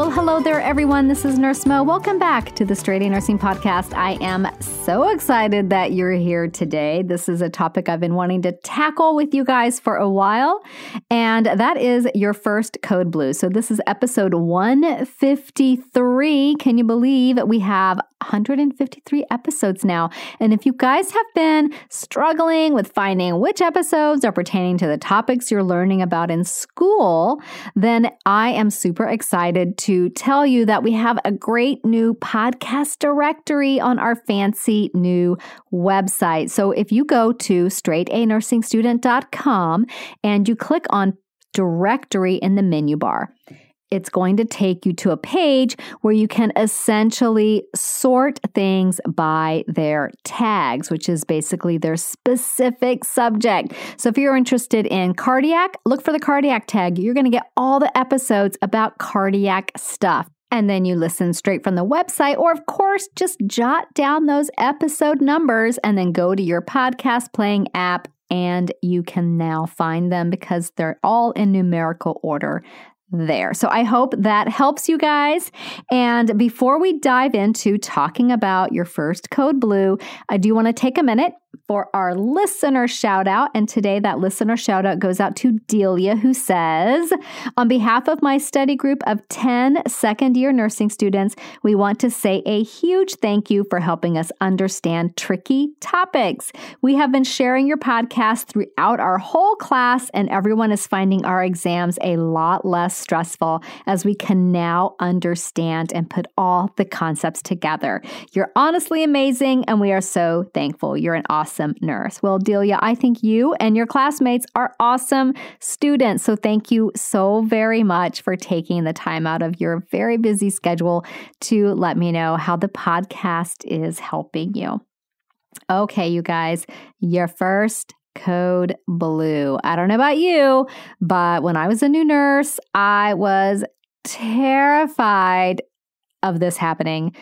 Well, hello there, everyone. This is Nurse Mo. Welcome back to the Straight A Nursing Podcast. I am so excited that you're here today. This is a topic I've been wanting to tackle with you guys for a while, and that is your first code blue. So, this is episode 153. Can you believe we have 153 episodes now? And if you guys have been struggling with finding which episodes are pertaining to the topics you're learning about in school, then I am super excited to tell you that we have a great new podcast directory on our fancy new website. So if you go to straightanursingstudent.com and you click on directory in the menu bar, it's going to take you to a page where you can essentially sort things by their tags, which is basically their specific subject. So if you're interested in cardiac, look for the cardiac tag. You're going to get all the episodes about cardiac stuff. And then you listen straight from the website, or of course, just jot down those episode numbers and then go to your podcast playing app and you can now find them because they're all in numerical order there. So I hope that helps you guys. And before we dive into talking about your first code blue, I do want to take a minute for our listener shout out. And today, that listener shout out goes out to Delia, who says, On behalf of my study group of 10 second year nursing students, we want to say a huge thank you for helping us understand tricky topics. We have been sharing your podcast throughout our whole class, and everyone is finding our exams a lot less stressful as we can now understand and put all the concepts together. You're honestly amazing, and we are so thankful. You're an awesome awesome nurse. Well, Delia, I think you and your classmates are awesome students. So thank you so very much for taking the time out of your very busy schedule to let me know how the podcast is helping you. Okay, you guys, your first code blue. I don't know about you, but when I was a new nurse, I was terrified of this happening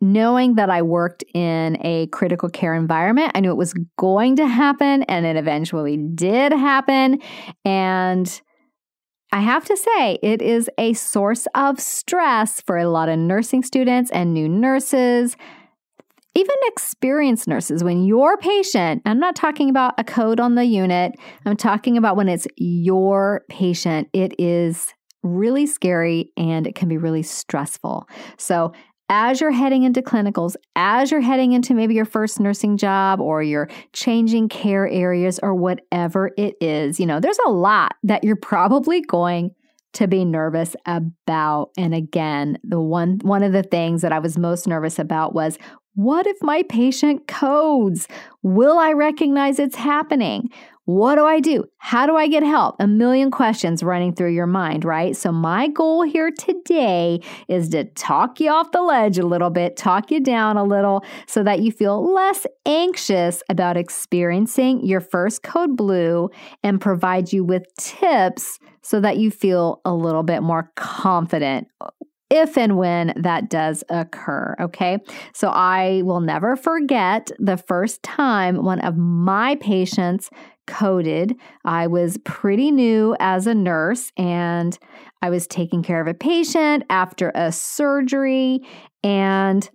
knowing that I worked in a critical care environment, I knew it was going to happen and it eventually did happen. And I have to say, it is a source of stress for a lot of nursing students and new nurses, even experienced nurses. When your patient, I'm not talking about a code on the unit, I'm talking about when it's your patient, it is really scary and it can be really stressful. So, as you're heading into clinicals, as you're heading into maybe your first nursing job or you're changing care areas or whatever it is, you know, there's a lot that you're probably going to be nervous about. And again, the one one of the things that I was most nervous about was what if my patient codes? Will I recognize it's happening? What do I do? How do I get help? A million questions running through your mind, right? So, my goal here today is to talk you off the ledge a little bit, talk you down a little so that you feel less anxious about experiencing your first code blue and provide you with tips so that you feel a little bit more confident if and when that does occur. Okay. So I will never forget the first time one of my patients coded. I was pretty new as a nurse and I was taking care of a patient after a surgery. And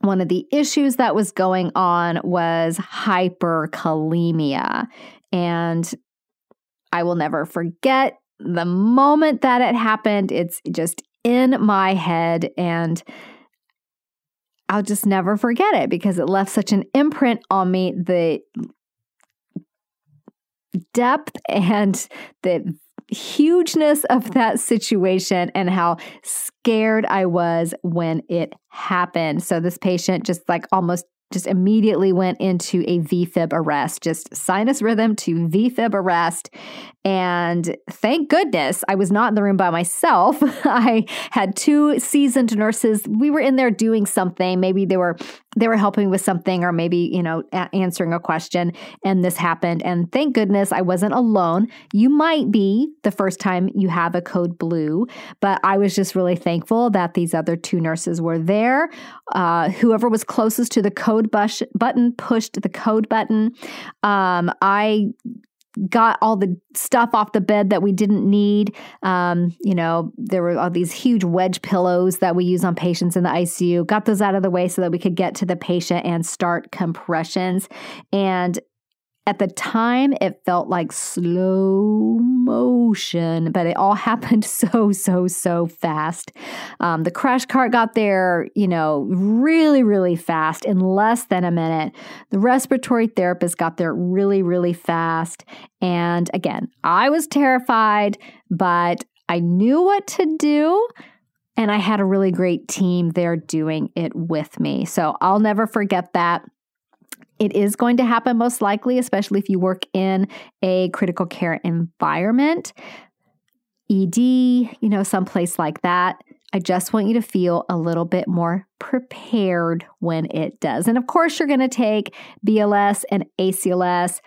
one of the issues that was going on was hyperkalemia. And I will never forget the moment that it happened. It's just in my head. And I'll just never forget it because it left such an imprint on me. The depth and the hugeness of that situation and how scared I was when it happened. So this patient just like almost just immediately went into a VFib arrest, just sinus rhythm to VFib arrest. And thank goodness I was not in the room by myself. I had two seasoned nurses. We were in there doing something. Maybe they were they were helping with something or maybe, you know, a- answering a question and this happened. And thank goodness I wasn't alone. You might be the first time you have a code blue, but I was just really thankful that these other two nurses were there. Uh, whoever was closest to the code bush- button pushed the code button. Um, I got all the stuff off the bed that we didn't need. Um, you know, there were all these huge wedge pillows that we use on patients in the ICU. Got those out of the way so that we could get to the patient and start compressions. And at the time, it felt like slow motion, but it all happened so, so, so fast. Um, the crash cart got there, you know, really, really fast in less than a minute. The respiratory therapist got there really, really fast. And again, I was terrified, but I knew what to do. And I had a really great team there doing it with me. So I'll never forget that. It is going to happen most likely, especially if you work in a critical care environment, ED, you know, someplace like that. I just want you to feel a little bit more prepared when it does. And of course, you're going to take BLS and ACLS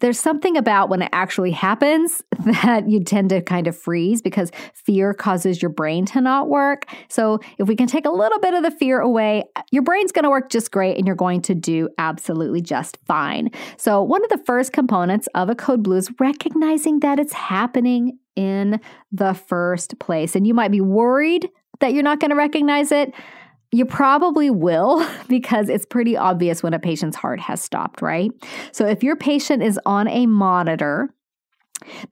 there's something about when it actually happens that you tend to kind of freeze because fear causes your brain to not work. So, if we can take a little bit of the fear away, your brain's going to work just great and you're going to do absolutely just fine. So, one of the first components of a code blue is recognizing that it's happening in the first place. And you might be worried that you're not going to recognize it. You probably will because it's pretty obvious when a patient's heart has stopped, right? So if your patient is on a monitor,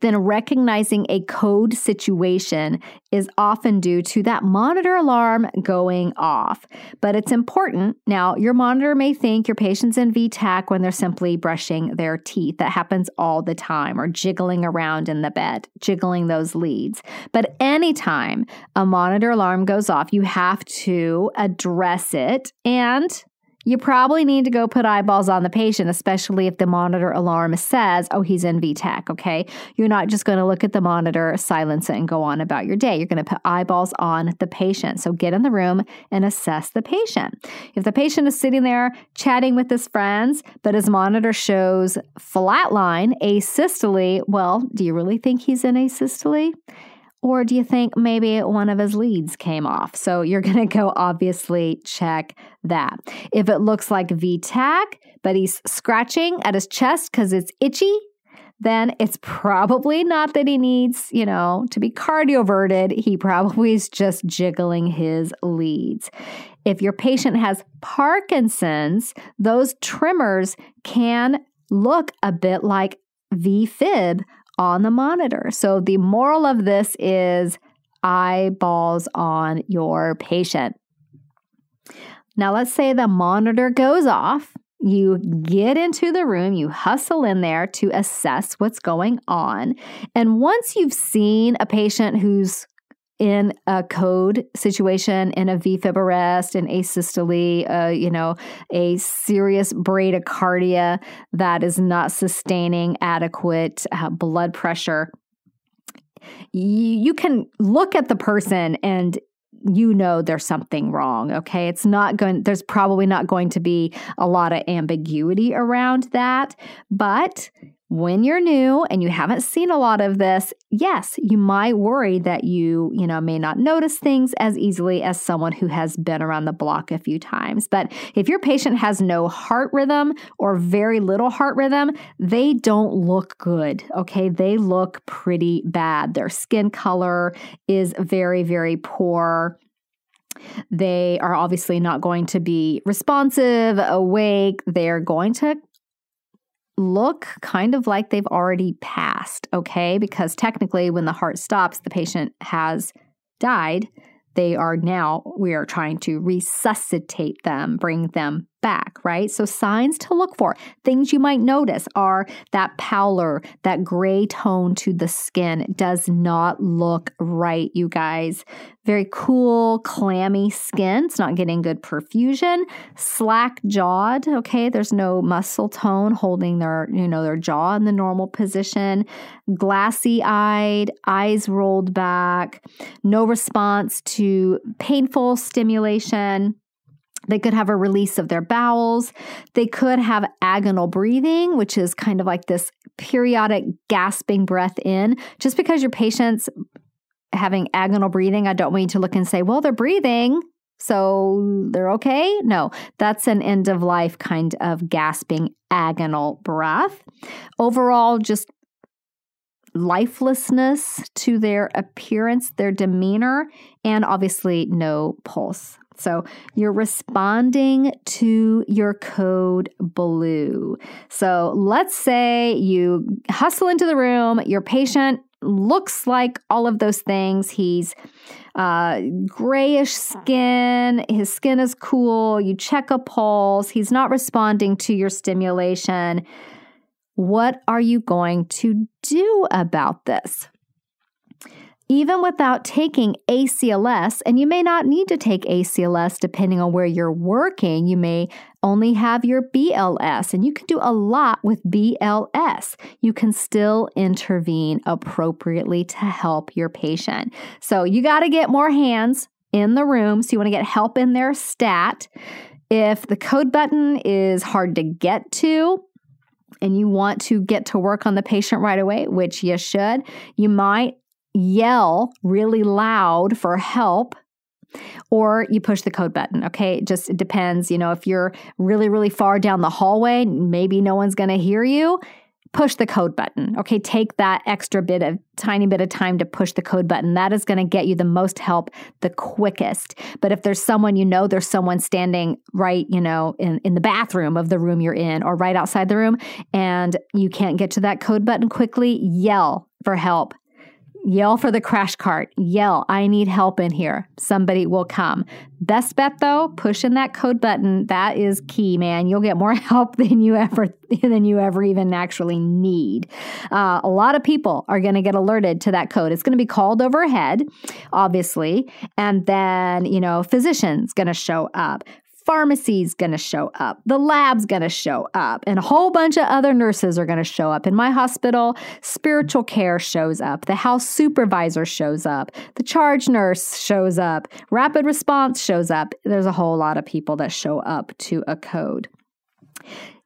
then recognizing a code situation is often due to that monitor alarm going off. But it's important. Now, your monitor may think your patient's in V-tach when they're simply brushing their teeth. That happens all the time, or jiggling around in the bed, jiggling those leads. But anytime a monitor alarm goes off, you have to address it and you probably need to go put eyeballs on the patient, especially if the monitor alarm says, oh, he's in V-tach, okay? You're not just going to look at the monitor, silence it, and go on about your day. You're going to put eyeballs on the patient. So get in the room and assess the patient. If the patient is sitting there chatting with his friends, but his monitor shows flatline, asystole, well, do you really think he's in asystole? Or do you think maybe one of his leads came off? So you're going to go obviously check that. If it looks like V-tach, but he's scratching at his chest because it's itchy, then it's probably not that he needs, you know, to be cardioverted. He probably is just jiggling his leads. If your patient has Parkinson's, those tremors can look a bit like VFib on the monitor. So the moral of this is eyeballs on your patient. Now, let's say the monitor goes off. You get into the room, you hustle in there to assess what's going on. And once you've seen a patient who's in a code situation, in a VFib arrest, an asystole, uh, you know, a serious bradycardia that is not sustaining adequate uh, blood pressure. You, you can look at the person and you know there's something wrong okay it's not going there's probably not going to be a lot of ambiguity around that but when you're new and you haven't seen a lot of this, yes, you might worry that you, you know, may not notice things as easily as someone who has been around the block a few times. But if your patient has no heart rhythm or very little heart rhythm, they don't look good, okay? They look pretty bad. Their skin color is very, very poor. They are obviously not going to be responsive, awake. They're going to look kind of like they've already passed, okay? Because technically, when the heart stops, the patient has died they are now, we are trying to resuscitate them, bring them back, right? So, signs to look for, things you might notice are that pallor, that gray tone to the skin does not look right, you guys. Very cool, clammy skin. It's not getting good perfusion. Slack jawed, okay? There's no muscle tone holding their, you know, their jaw in the normal position. Glassy eyed, eyes rolled back, no response to painful stimulation they could have a release of their bowels. They could have agonal breathing, which is kind of like this periodic gasping breath in. Just because your patient's having agonal breathing, I don't you to look and say, well, they're breathing. so they're okay? No, that's an end of life kind of gasping, agonal breath. Overall, just lifelessness to their appearance, their demeanor, and obviously no pulse. So you're responding to your code blue. So let's say you hustle into the room, your patient looks like all of those things. He's uh, grayish skin, his skin is cool, you check a pulse, he's not responding to your stimulation. What are you going to do about this? Even without taking ACLS, and you may not need to take ACLS depending on where you're working, you may only have your BLS, and you can do a lot with BLS. You can still intervene appropriately to help your patient. So you got to get more hands in the room. So you want to get help in their stat. If the code button is hard to get to, and you want to get to work on the patient right away, which you should, you might yell really loud for help or you push the code button. Okay. It just it depends. You know, if you're really, really far down the hallway, maybe no one's going to hear you. Push the code button. Okay. Take that extra bit of tiny bit of time to push the code button. That is going to get you the most help the quickest. But if there's someone you know, there's someone standing right, you know, in, in the bathroom of the room you're in or right outside the room, and you can't get to that code button quickly, yell for help Yell for the crash cart. Yell, I need help in here. Somebody will come. Best bet though, pushing that code button, that is key, man. You'll get more help than you ever than you ever even actually need. Uh, a lot of people are going to get alerted to that code. It's going to be called overhead, obviously, and then you know, physician's going to show up pharmacy's going to show up, the lab's going to show up, and a whole bunch of other nurses are going to show up. In my hospital, spiritual care shows up, the house supervisor shows up, the charge nurse shows up, rapid response shows up. There's a whole lot of people that show up to a code.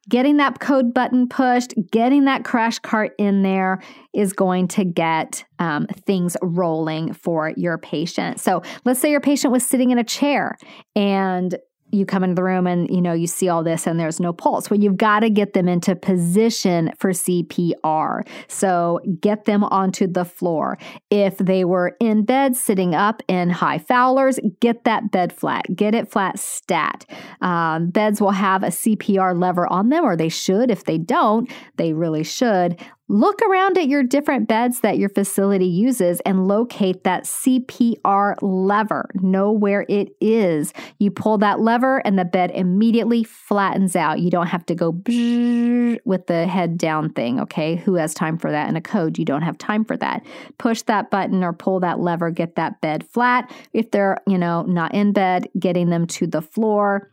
Getting that code button pushed, getting that crash cart in there is going to get um, things rolling for your patient. So let's say your patient was sitting in a chair and you come into the room and you know you see all this and there's no pulse. Well you've got to get them into position for cpr so get them onto the floor. If they were in bed sitting up in high Fowler's get that bed flat. Get it flat stat. Um, beds will have a cpr lever on them or they should. If they don't they really should Look around at your different beds that your facility uses and locate that CPR lever. Know where it is. You pull that lever and the bed immediately flattens out. You don't have to go with the head down thing, okay? Who has time for that in a code? You don't have time for that. Push that button or pull that lever, get that bed flat. If they're, you know, not in bed, getting them to the floor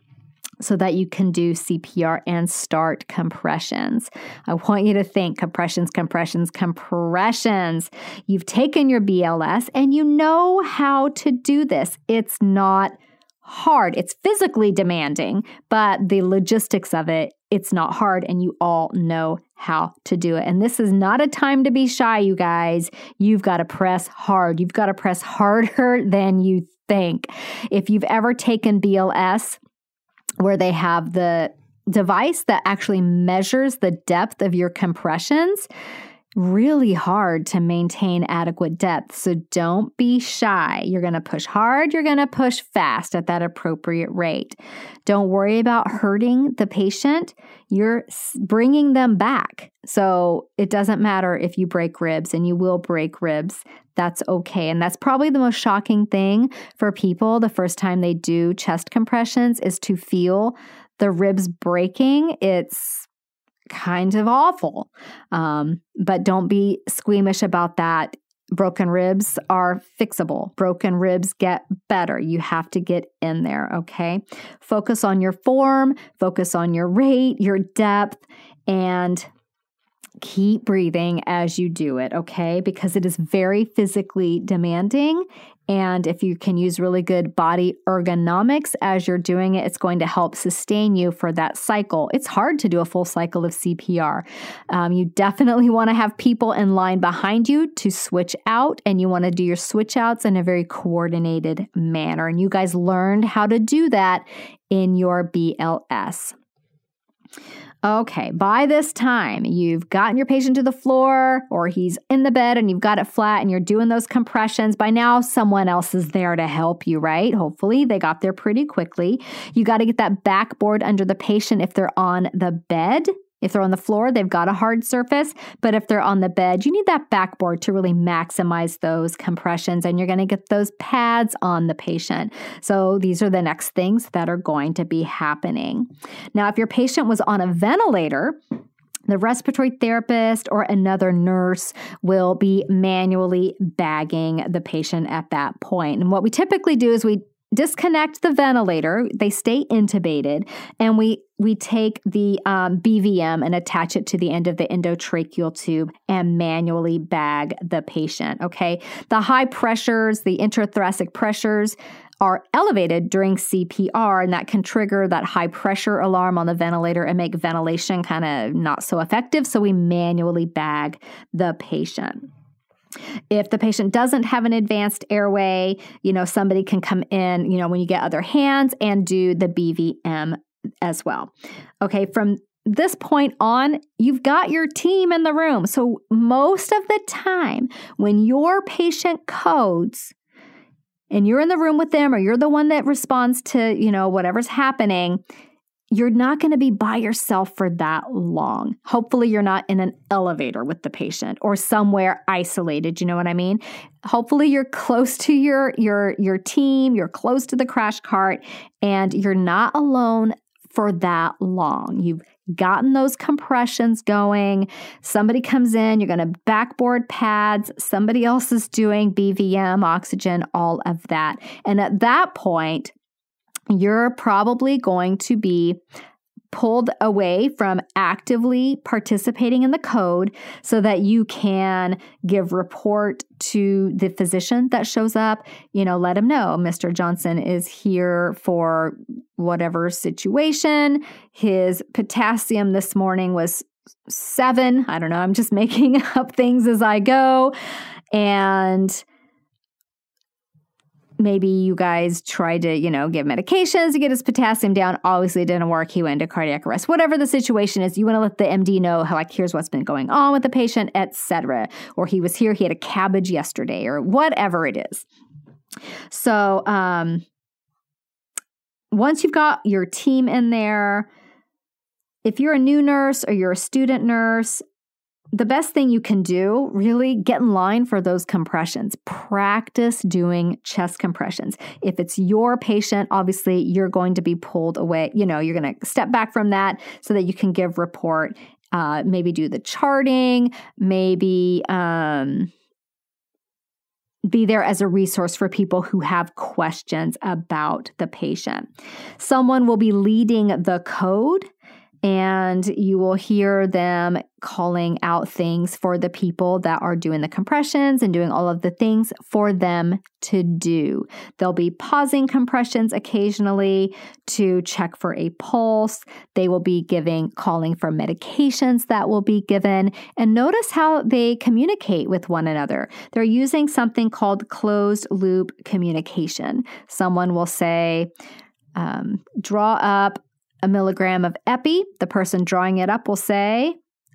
so that you can do CPR and start compressions. I want you to think compressions, compressions, compressions. You've taken your BLS and you know how to do this. It's not hard. It's physically demanding, but the logistics of it, it's not hard and you all know how to do it. And this is not a time to be shy, you guys. You've got to press hard. You've got to press harder than you think. If you've ever taken BLS, where they have the device that actually measures the depth of your compressions really hard to maintain adequate depth. So don't be shy. You're going to push hard, you're going to push fast at that appropriate rate. Don't worry about hurting the patient. You're bringing them back. So it doesn't matter if you break ribs, and you will break ribs. That's okay. And that's probably the most shocking thing for people the first time they do chest compressions is to feel the ribs breaking. It's kind of awful. Um, but don't be squeamish about that. Broken ribs are fixable. Broken ribs get better. You have to get in there, okay? Focus on your form, focus on your rate, your depth, and keep breathing as you do it, okay? Because it is very physically demanding. And if you can use really good body ergonomics as you're doing it, it's going to help sustain you for that cycle. It's hard to do a full cycle of CPR. Um, you definitely want to have people in line behind you to switch out, and you want to do your switch outs in a very coordinated manner. And you guys learned how to do that in your BLS. Okay, by this time, you've gotten your patient to the floor or he's in the bed and you've got it flat and you're doing those compressions. By now, someone else is there to help you, right? Hopefully, they got there pretty quickly. You got to get that backboard under the patient if they're on the bed if they're on the floor, they've got a hard surface. But if they're on the bed, you need that backboard to really maximize those compressions and you're going to get those pads on the patient. So these are the next things that are going to be happening. Now, if your patient was on a ventilator, the respiratory therapist or another nurse will be manually bagging the patient at that point. And what we typically do is we disconnect the ventilator they stay intubated and we we take the um, bvm and attach it to the end of the endotracheal tube and manually bag the patient okay the high pressures the intrathoracic pressures are elevated during CPR, and that can trigger that high pressure alarm on the ventilator and make ventilation kind of not so effective. So we manually bag the patient. If the patient doesn't have an advanced airway, you know, somebody can come in, you know, when you get other hands and do the BVM as well. Okay, from this point on, you've got your team in the room. So, most of the time, when your patient codes and you're in the room with them or you're the one that responds to, you know, whatever's happening, you're not going to be by yourself for that long. Hopefully, you're not in an elevator with the patient or somewhere isolated. You know what I mean? Hopefully, you're close to your your your team. You're close to the crash cart, and you're not alone for that long. You've gotten those compressions going. Somebody comes in, you're going to backboard pads. Somebody else is doing BVM, oxygen, all of that. And at that point, you're probably going to be pulled away from actively participating in the code so that you can give report to the physician that shows up. You know let him know mr johnson is here for whatever situation. His potassium this morning was 7 i don't know. I'm just making up things as i go. And maybe you guys tried to, you know, give medications to get his potassium down. Obviously, it didn't work. He went into cardiac arrest. Whatever the situation is, you want to let the MD know how, like, here's what's been going on with the patient, etc. Or he was here, he had a CABG yesterday, or whatever it is. So, um, once you've got your team in there, if you're a new nurse or you're a student nurse, the best thing you can do, really, get in line for those compressions. Practice doing chest compressions. If it's your patient, obviously you're going to be pulled away. You know, you're going to step back from that so that you can give report. Uh, maybe do the charting. Maybe. Um, be there as a resource for people who have questions about the patient. Someone will be leading the code and you will hear them calling out things for the people that are doing the compressions and doing all of the things for them to do. They'll be pausing compressions occasionally to check for a pulse. They will be giving calling for medications that will be given. And notice how they communicate with one another. They're using something called closed loop communication. Someone will say, um, draw up a milligram of epi. The person drawing it up will say,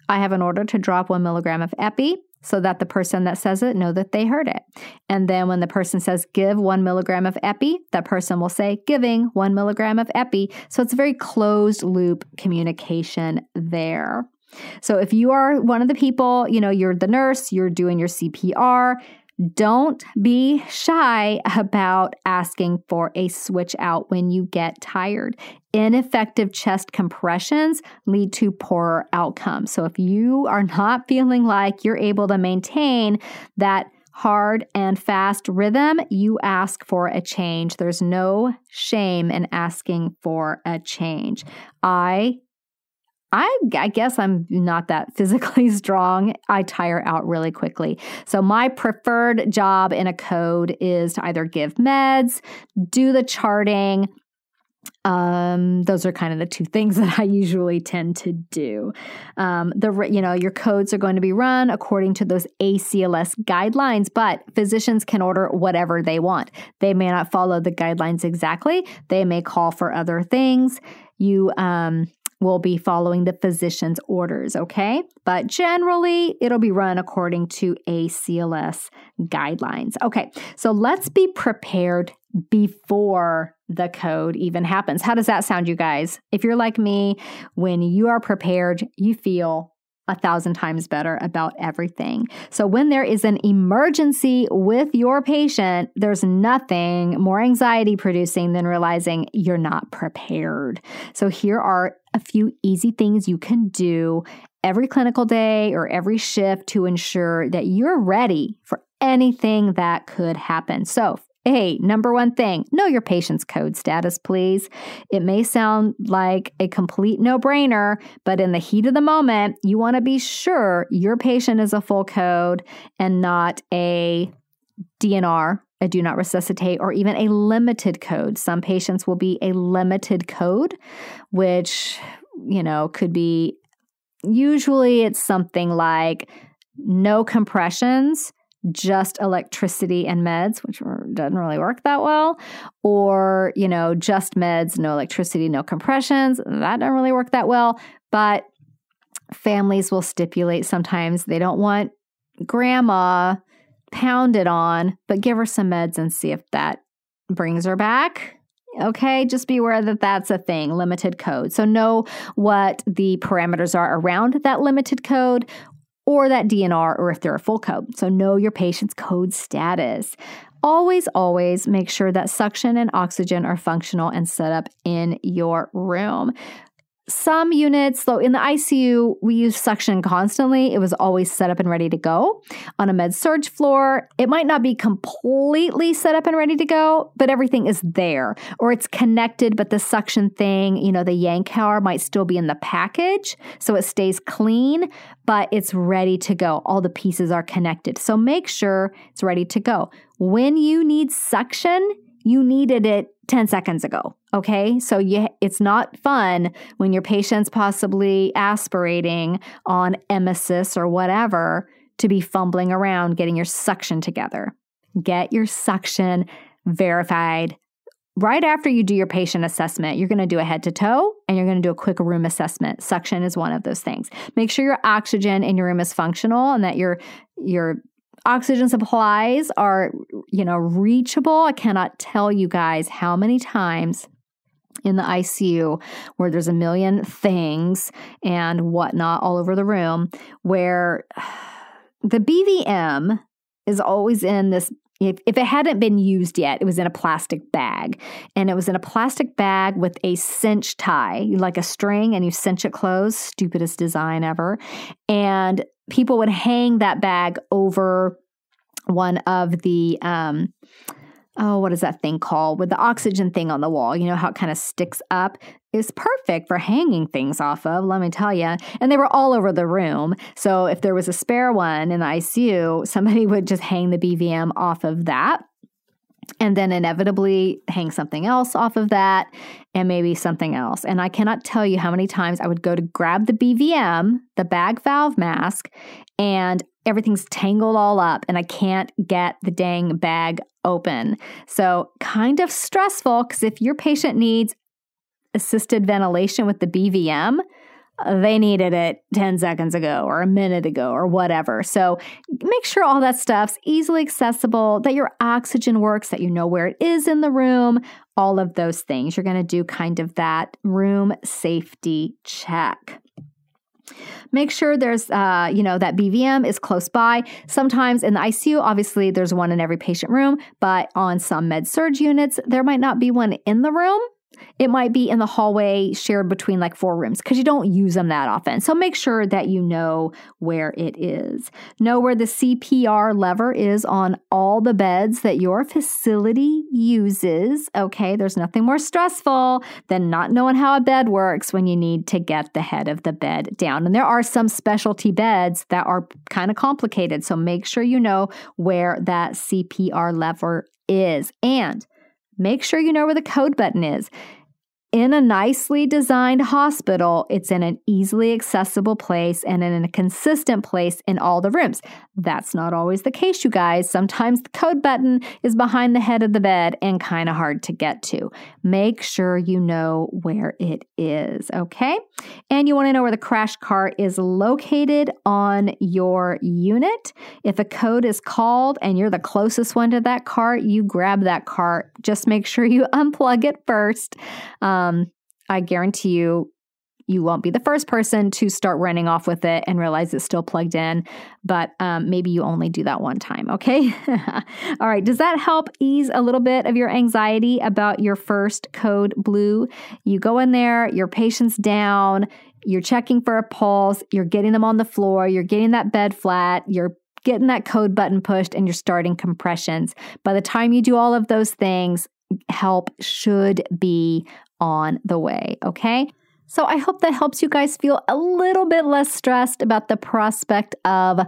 I have an order to drop one milligram of epi so that the person that says it know that they heard it. And then when the person says give one milligram of epi, that person will say giving one milligram of epi. So it's a very closed loop communication there. So if you are one of the people, you know, you're the nurse, you're doing your CPR, don't be shy about asking for a switch out when you get tired. Ineffective chest compressions lead to poorer outcomes. So, if you are not feeling like you're able to maintain that hard and fast rhythm, you ask for a change. There's no shame in asking for a change. I I, I, guess I'm not that physically strong. I tire out really quickly. So, my preferred job in a code is to either give meds, do the charting, um, those are kind of the two things that I usually tend to do. Um, the you know your codes are going to be run according to those ACLS guidelines, but physicians can order whatever they want. They may not follow the guidelines exactly. They may call for other things. You um, will be following the physician's orders, okay? But generally, it'll be run according to ACLS guidelines. Okay, so let's be prepared before the code even happens. How does that sound, you guys? If you're like me, when you are prepared, you feel a thousand times better about everything. So, when there is an emergency with your patient, there's nothing more anxiety producing than realizing you're not prepared. So, here are a few easy things you can do every clinical day or every shift to ensure that you're ready for anything that could happen. So, Hey, number one thing know your patient's code status, please. It may sound like a complete no brainer, but in the heat of the moment, you want to be sure your patient is a full code and not a DNR, a do not resuscitate, or even a limited code. Some patients will be a limited code, which, you know, could be usually it's something like no compressions just electricity and meds, which doesn't really work that well, or, you know, just meds, no electricity, no compressions. That doesn't really work that well. But families will stipulate sometimes they don't want grandma pounded on, but give her some meds and see if that brings her back. Okay, just be aware that that's a thing, limited code. So, know what the parameters are around that limited code, or that DNR or if they're a full code. So know your patient's code status. Always, always make sure that suction and oxygen are functional and set up in your room some units, though in the ICU, we use suction constantly. It was always set up and ready to go. On a med surg floor, it might not be completely set up and ready to go, but everything is there. Or it's connected, but the suction thing, you know, the yank Yankauer might still be in the package. So it stays clean, but it's ready to go. All the pieces are connected. So make sure it's ready to go. When you need suction, you needed it 10 seconds ago. Okay. So you, it's not fun when your patient's possibly aspirating on emesis or whatever to be fumbling around getting your suction together. Get your suction verified. Right after you do your patient assessment, you're going to do a head to toe and you're going to do a quick room assessment. Suction is one of those things. Make sure your oxygen in your room is functional and that your your oxygen supplies are, you know, reachable. I cannot tell you guys how many times in the ICU where there's a million things and whatnot all over the room where the BVM is always in this if, if it hadn't been used yet, it was in a plastic bag. And it was in a plastic bag with a cinch tie, like a string, and you cinch it closed. Stupidest design ever. And people would hang that bag over one of the um, oh, what is that thing called? With the oxygen thing on the wall, you know how it kind of sticks up? Is perfect for hanging things off of, let me tell you. And they were all over the room. So if there was a spare one in the ICU, somebody would just hang the BVM off of that and then inevitably hang something else off of that and maybe something else. And I cannot tell you how many times I would go to grab the BVM, the bag valve mask, and everything's tangled all up and I can't get the dang bag open. So, kind of stressful because if your patient needs assisted ventilation with the BVM, they needed it 10 seconds ago or a minute ago or whatever. So make sure all that stuff's easily accessible, that your oxygen works, that you know where it is in the room, all of those things. You're going to do kind of that room safety check. Make sure there's, uh, you know, that BVM is close by. Sometimes in the ICU, obviously, there's one in every patient room, but on some med surg units, there might not be one in the room. It might be in the hallway shared between like four rooms because you don't use them that often. So make sure that you know where it is. Know where the CPR lever is on all the beds that your facility uses. Okay, there's nothing more stressful than not knowing how a bed works when you need to get the head of the bed down. And there are some specialty beds that are kind of complicated. So make sure you know where that CPR lever is. And make sure you know where the code button is. In a nicely designed hospital, it's in an easily accessible place and in a consistent place in all the rooms. That's not always the case, you guys. Sometimes the code button is behind the head of the bed and kind of hard to get to. Make sure you know where it is, okay? And you want to know where the crash cart is located on your unit. If a code is called and you're the closest one to that cart, you grab that cart. Just make sure you unplug it first. Um, um, I guarantee you, you won't be the first person to start running off with it and realize it's still plugged in, but um, maybe you only do that one time, okay? All right, does that help ease a little bit of your anxiety about your first code blue? You go in there, your patient's down, you're checking for a pulse, you're getting them on the floor, you're getting that bed flat, you're getting that code button pushed, and you're starting compressions. By the time you do all of those things, help should be on the way, okay? So I hope that helps you guys feel a little bit less stressed about the prospect of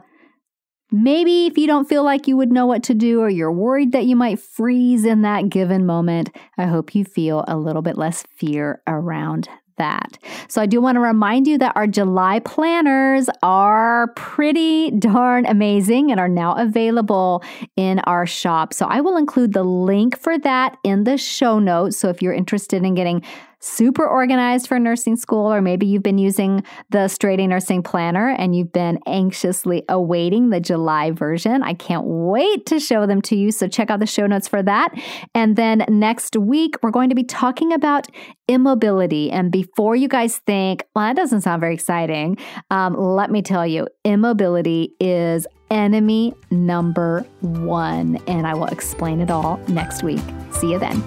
maybe if you don't feel like you would know what to do or you're worried that you might freeze in that given moment. I hope you feel a little bit less fear around that. So I do want to remind you that our July planners are pretty darn amazing and are now available in our shop. So I will include the link for that in the show notes. So if you're interested in getting super organized for nursing school, or maybe you've been using the Straight A Nursing Planner and you've been anxiously awaiting the July version. I can't wait to show them to you. So check out the show notes for that. And then next week, we're going to be talking about immobility. And before you guys think, well, that doesn't sound very exciting, um, let me tell you, immobility is enemy number one. And I will explain it all next week. See you then.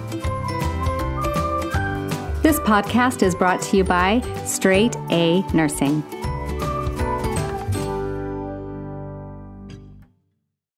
This podcast is brought to you by Straight A Nursing.